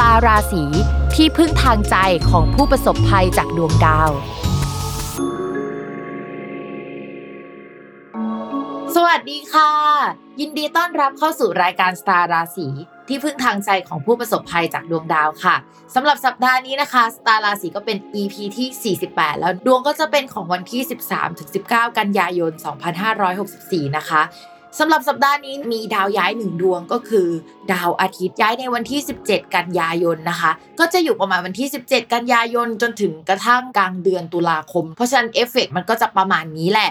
ตาราศีที่พึ่งทางใจของผู้ประสบภัยจากดวงดาว สวัสดีค่ะ ยินดีต้อนรับเข้าสู่รายการสตาราศีที่พึ่งทางใจของผู้ประสบภัยจากดวงดาวค่ะสำหรับสัปดาห์นี้นะคะสตาร์ราศีก็เป็น EP ที่ 48 แล้วดวงก็จะเป็นของวันที่ 13-19 กันยายน 2564 นะคะ สำหรับสัปดาห์นี้มีดาวย้ายหนึ่งดวงก็คือ ดาวอาทิตย์ย้ายในวันที่ 17 กันยายนนะคะ ก็จะอยู่ประมาณวันที่ 17 กันยายนจนถึงกระทั่งกลางเดือนตุลาคม เพราะฉะนั้นเอฟเฟกมันก็จะประมาณนี้แหละ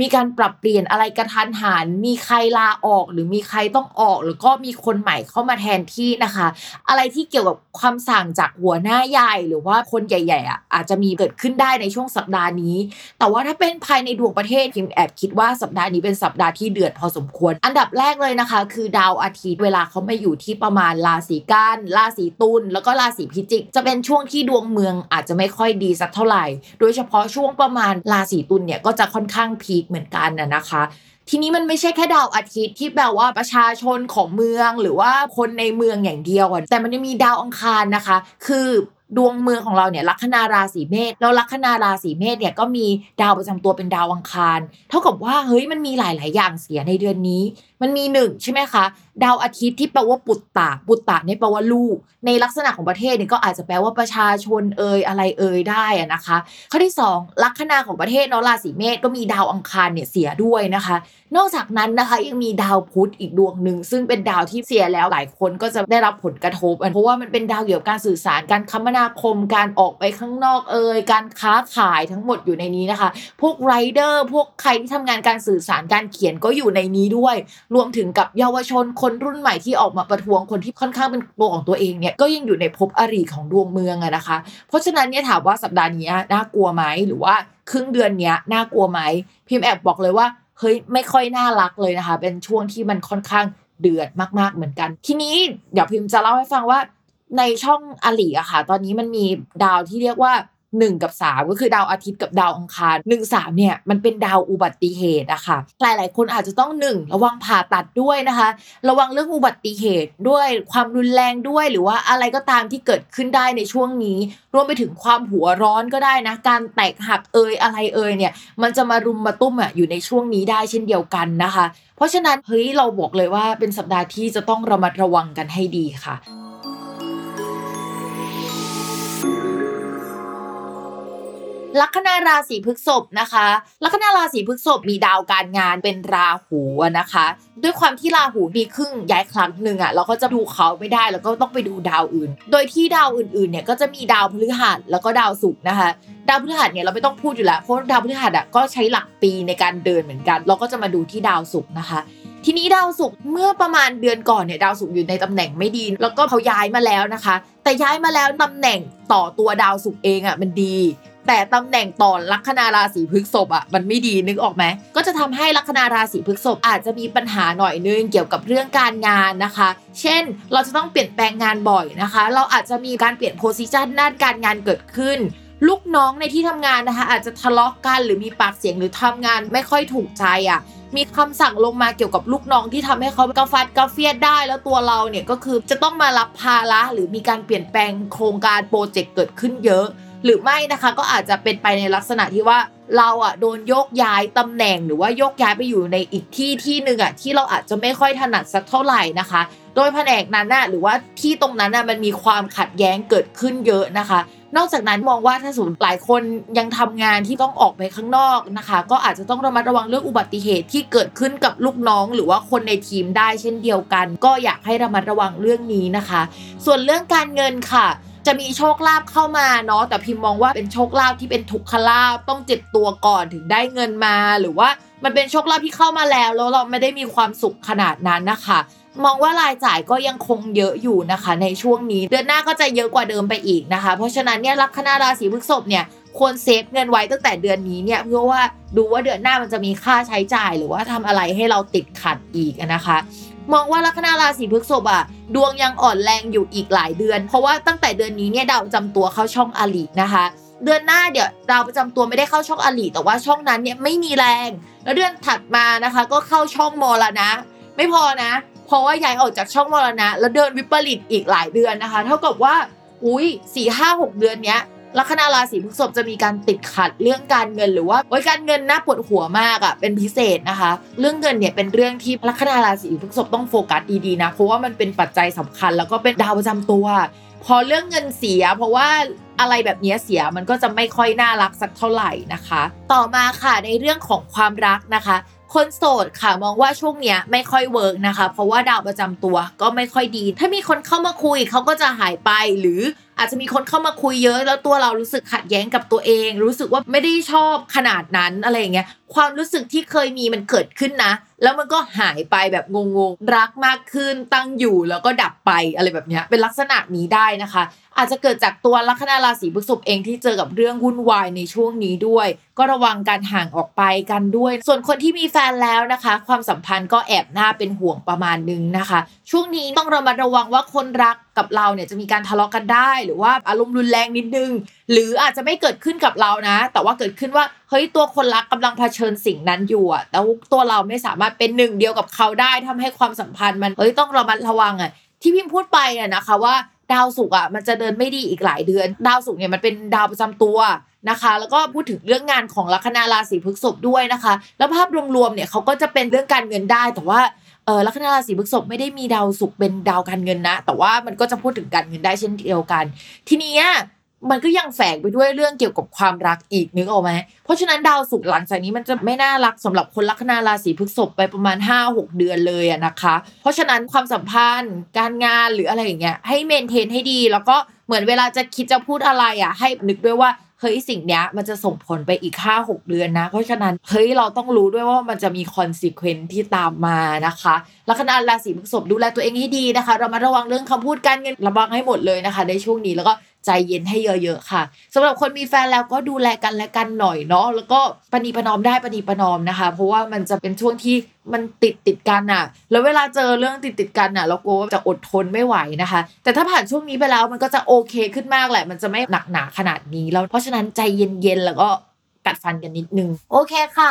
มีการปรับเปลี่ยนอะไรกระทันหัน มีใครลาออกหรือมีใครต้องออก หรือก็มีคนใหม่เข้ามาแทนที่นะคะ อะไรที่เกี่ยวกับความสั่งจากหัวหน้าใหญ่หรือว่าคนใหญ่ๆอะอาจจะมีเกิดขึ้นได้ในช่วงสัปดาห์นี้ แต่ว่าถ้าเป็นภายในดวงประเทศพิมแอบคิดว่าสัปดาห์นี้เป็นสัปดาห์ที่เดือดพอสมควร อันดับแรกเลยนะคะ คือดาวอาทิตย์เวลาเขามาอยู่ที่ประมาณราศีกันราศีตุลแล้วก็ราศีพิจิก จะเป็นช่วงที่ดวงเมืองอาจจะไม่ค่อยดีสักเท่าไหร่ โดยเฉพาะช่วงประมาณราศีตุลเนี่ยก็จะค่อนข้างพีคเหมือนกันนะนะคะ ทีนี้มันไม่ใช่แค่ดาวอาทิตย์ที่แบบว่าประชาชนของเมืองหรือว่าคนในเมืองอย่างเดียวแต่มันยังมีดาวอังคารนะคะ คือดวงเมืองของเราเนี่ยลัคนาราศีเมษแล้วลัคนาราศีเมษเนี่ยก็มีดาวประจำตัวเป็นดาวอังคาร เท่ากับว่าเฮ้ยมันมีหลาย ๆ อย่างเสียในเดือนนี้ มันมีหนึ่งใช่ไหมคะดาวอาทิตย์ที่แปลว่าปุตตะ ปุตตะเนี่ยแปลว่าลูก ในลักษณะของประเทศเนี่ยก็อาจจะแปลว่าประชาชนเอ่ยอะไรเอ่ยได้นะคะ ข้อที่ 2 ลัคนาของประเทศเนาะราศีเมษก็มีดาวอังคารเนี่ยเสียด้วยนะคะ นอกจากนั้นนะคะยังมีดาวพุธอีกดวงหนึ่ง ซึ่งเป็นดาวที่เสียแล้วหลายคนก็จะได้รับผลกระทบ เพราะว่ามันเป็นดาวเกี่ยวกับการสื่อสารการคมนาคมการออกไปข้างนอกเอ่ยการค้าขายทั้งหมดอยู่ในนี้นะคะ พวกไรเดอร์พวกใครที่ทำงานการสื่อสารการเขียนก็อยู่ในนี้ด้วย รวมถึงกับเยาวชนคนรุ่นใหม่ที่ออกมาประท้วงคนที่ค่อนข้างเป็นตัวของตัวเองเนี่ยก็ยังอยู่ในภพอริของดวงเมืองอะนะคะ เพราะฉะนั้นเนี่ยถามว่าสัปดาห์นี้น่ากลัวไหมหรือว่าครึ่งเดือนเนี้ยน่ากลัวไหมพิมพ์แอบบอกเลยว่าเฮ้ยไม่ค่อยน่ารักเลยนะคะ เป็นช่วงที่มันค่อนข้างเดือดมาก ๆเหมือนกัน ทีนี้เดี๋ยวพิมพ์จะเล่าให้ฟังว่าในช่องอลีอะค่ะ ตอนนี้มันมีดาวที่เรียกว่า 1 กับ 3 ก็คือดาวอาทิตย์กับดาวอังคาร1 3เนี่ยมันเป็นดาวอุบัติเหตุอะค่ะหลาย ๆ คนอาจจะต้อง 1 ระวังผ่าตัดด้วยนะคะ ระวังเรื่องอุบัติเหตุด้วยความรุนแรงด้วย หรือว่าอะไรก็ตามที่เกิดขึ้นได้ในช่วงนี้ รวมไปถึงความหัวร้อนก็ได้นะ การแตกหักเอยอะไรเอยเนี่ย มันจะมารุมมาตุ้มอะอยู่ในช่วงนี้ได้เช่นเดียวกันนะคะ เพราะฉะนั้นเฮ้ยเราบอกเลยว่าเป็นสัปดาห์ที่จะต้องระมัดระวังกันให้ดีค่ะ ลัคนาราศีพฤษภนะคะ ลัคนาราศีพฤษภมีดาวการงานเป็นราหูนะคะ ด้วยความที่ราหูมีครึ่งย้ายครั้งหนึ่งอะเราก็จะดูเขาไม่ได้แล้วก็ต้องไปดูดาวอื่น โดยที่ดาวอื่นๆเนี่ยก็จะมีดาวพฤหัสแล้วก็ดาวศุกร์นะคะ ดาวพฤหัสเนี่ยเราไม่ต้องพูดอยู่แล้วเพราะดาวพฤหัสอะก็ใช้หลักปีในการเดินเหมือนกัน เราก็จะมาดูที่ดาวศุกร์นะคะทีนี้ดาวศุกร์เมื่อประมาณเดือนก่อนเนี่ยดาวศุกร์อยู่ในตำแหน่งไม่ดี แล้วก็เขาย้ายมาแล้วนะคะ แต่ย้ายมาแล้วตำแหน่งต่อตัวดาวศุกร์เองอะมันดี แต่ตำแหน่งต่อลัคนาราศีพฤกษภอะมันไม่ดีนึกออกไหมก็จะทำให้ลัคนาราศีพฤษภอาจจะมีปัญหาหน่อยนึงเกี่ยวกับเรื่องการงานนะคะ เช่น เราจะต้องเปลี่ยนแปลงงานบ่อยนะคะ เราอาจจะมีการเปลี่ยน position ด้านการงานเกิดขึ้นลูกน้องในที่ทำงานนะคะ อาจจะทะเลาะกันหรือมีปากเสียงหรือทำงานไม่ค่อยถูกใจอะมีคำสั่งลงมาเกี่ยวกับลูกน้องที่ทำให้เขากระฟัดกระเฟียดได้แล้วตัวเราเนี่ยก็คือจะต้องมารับภาระหรือมีการเปลี่ยนแปลงโครงการ project เกิดขึ้นเยอะ หรือไม่นะคะก็อาจจะเป็นไปในลักษณะที่ว่าเราอะโดนโยกย้ายตำแหน่งหรือว่าโยกย้ายไปอยู่ในอีกที่ที่หนึ่งอะที่เราอาจจะไม่ค่อยถนัดสักเท่าไหร่นะคะ โดยแผนกนั้นน่ะหรือว่าที่ตรงนั้นน่ะมันมีความขัดแย้งเกิดขึ้นเยอะนะคะ นอกจากนั้นมองว่าถ้าสมมติหลายคนยังทำงานที่ต้องออกไปข้างนอกนะคะ ก็อาจจะต้องระมัดระวังเรื่องอุบัติเหตุที่เกิดขึ้นกับลูกน้อง หรือว่าคนในทีมได้เช่นเดียวกัน ก็อยากให้ระมัดระวังเรื่องนี้นะคะ ส่วนเรื่องการเงินค่ะ จะมีโชคลาภเข้ามาเนาะแต่พิมมองว่าเป็นโชคลาภที่เป็นทุกขลาภต้องเจ็บตัวก่อนถึงได้เงินมา หรือว่ามันเป็นโชคลาภที่เข้ามาแล้วแล้วเราไม่ได้มีความสุขขนาดนั้นนะคะมองว่ารายจ่ายก็ยังคงเยอะอยู่นะคะ ในช่วงนี้เดือนหน้าก็จะเยอะกว่าเดิมไปอีกนะคะ เพราะฉะนั้นเนี่ยลัคนาราศีพฤษภเนี่ยควรเซฟเงินไว้ตั้งแต่เดือนนี้เนี่ยเพื่อว่าดูว่าเดือนหน้ามันจะมีค่าใช้จ่าย หรือว่าทำอะไรให้เราติดขัดอีกนะคะ มองว่าลัคนาราศีพฤษภอะดวงยังอ่อนแรงอยู่อีกหลายเดือน เพราะว่าตั้งแต่เดือนนี้เนี่ยดาวประจำตัวเข้าช่องอลินะคะ เดือนหน้าเดี๋ยวดาวประจำตัวไม่ได้เข้าช่องอลิแต่ว่าช่องนั้นเนี่ยไม่มีแรง แล้วเดือนถัดมานะคะ ก็เข้าช่องมรณะ ไม่พอนะ เพราะว่าย้ายออกจากช่องมรณะ แล้วเดินวิปริตอีกหลายเดือนนะคะ เท่ากับว่าอุ้ยสี่ห้าหกเดือนเนี้ย ลัคนาราศีพฤษภจะมีการติดขัดเรื่องการเงินหรือว่าโอ้ยการเงินน่าปวดหัวมากอะ่ะเป็นพิเศษนะคะ เรื่องเงินเนี่ยเป็นเรื่องที่ลัคนาราศีพฤษภต้องโฟกัสดีๆนะเพราะว่ามันเป็นปัจจัยสำคัญ แล้วก็เป็นดาวประจำตัว พอเรื่องเงินเสีย เพราะว่าอะไรแบบนี้เสียมันก็จะไม่ค่อยน่ารักสักเท่าไหร่นะคะ ต่อมาค่ะในเรื่องของความรักนะคะคนโสดค่ะมองว่าช่วงเนี้ยไม่ค่อย work นะคะ เพราะว่าดาวประจำตัวก็ไม่ค่อยดี ถ้ามีคนเข้ามาคุยเขาก็จะหายไปหรืออาจจะมีคนเข้ามาคุยเยอะ แล้วตัวเรารู้สึกขัดแย้งกับตัวเอง รู้สึกว่าไม่ได้ชอบขนาดนั้นอะไรอย่างเงี้ยความรู้สึกที่เคยมีมันเกิดขึ้นนะ แล้วมันก็หายไปแบบงงๆรักมากขึ้นตั้งอยู่แล้วก็ดับไปอะไรแบบเนี้ยเป็นลักษณะนี้ได้นะคะ อาจจะเกิดจากตัวลัคนาราศีพฤษภเองที่เจอกับเรื่องวุ่นวายในช่วงนี้ด้วย ก็ระวังการห่างออกไปกันด้วย ส่วนคนที่มีแฟนแล้วนะคะ ความสัมพันธ์ก็แอบหน่าเป็นห่วงประมาณนึงนะคะ ช่วงนี้ต้องระมัดระวังว่าคนรักกับเราเนี่ยจะมีการทะเลาะกันได้ หรือว่าอารมณ์รุนแรงนิดนึง หรืออาจจะไม่เกิดขึ้นกับเรานะ แต่ว่าเกิดขึ้นว่าเฮ้ยตัวคนรักกำลังเผชิญสิ่งนั้นอยู่อะแต่ตัวเราไม่สามารถเป็นหนึ่งเดียวกับเขาได้ทำให้ความสัมพันธ์มันเฮ้ยต้องระมัดระวังอะที่พิมพ์พูดไปอะนะคะว่าดาวศุกร์อะมันจะเดินไม่ดีอีกหลายเดือน ดาวศุกร์เนี่ยมันเป็นดาวประจำตัวนะคะ แล้วก็พูดถึงเรื่องงานของลัคนาราศีพฤษภด้วยนะคะ แล้วภาพรวมๆเนี่ยเขาก็จะเป็นเรื่องการเงินได้แต่ว่า เออลัคนาราศีพฤษภไม่ได้มีดาวศุกร์เป็นดาวการเงินนะ แต่ว่ามันก็จะพูดถึงการเงินได้เช่นเดียวกัน ทีนี้มันก็ยังแฝงไปด้วยเรื่องเกี่ยวกับความรักอีกนึกออกไหมเพราะฉะนั้นดาวศุกร์หลังจากนี้มันจะไม่น่ารักสำหรับคนลัคนาราศีพฤษภไปประมาณ 5-6 เดือนเลยอะนะคะ เพราะฉะนั้นความสัมพันธ์ การงานหรืออะไรอย่างเงี้ยให้ maintain ให้ดี แล้วก็เหมือนเวลาจะคิดจะพูดอะไรอะให้นึกด้วยว่า เฮ้ยสิ่งเนี้ยมันจะส่งผลไปอีก5-6เดือนนะ เพราะฉะนั้นเฮ้ยเราต้องรู้ด้วยว่ามันจะมี consequence ที่ตามมานะคะลัคนาราศีพฤษภดูแลตัวเองให้ดีนะคะ เรามาระวังเรื่องคำพูดการเงินระวังให้หมดเลยนะคะ ในช่วงนี้แล้วก็ ใจเย็นให้เยอะๆค่ะสำหรับคนมีแฟนแล้วก็ดูแลกันและกันหน่อยเนาะแล้วก็ปณีประนอมได้ปณีประนอมนะคะ เพราะว่ามันจะเป็นช่วงที่มันติดติดกันอะแล้วเวลาเจอเรื่องติดติดกันอะเรากลัวว่าจะอดทนไม่ไหวนะคะ แต่ถ้าผ่านช่วงนี้ไปแล้วมันก็จะโอเคขึ้นมากแหละ มันจะไม่หนักหนาขนาดนี้แล้วเพราะฉะนั้นใจเย็นๆแล้วก็กัดฟันกันนิดนึง โอเคค่ะ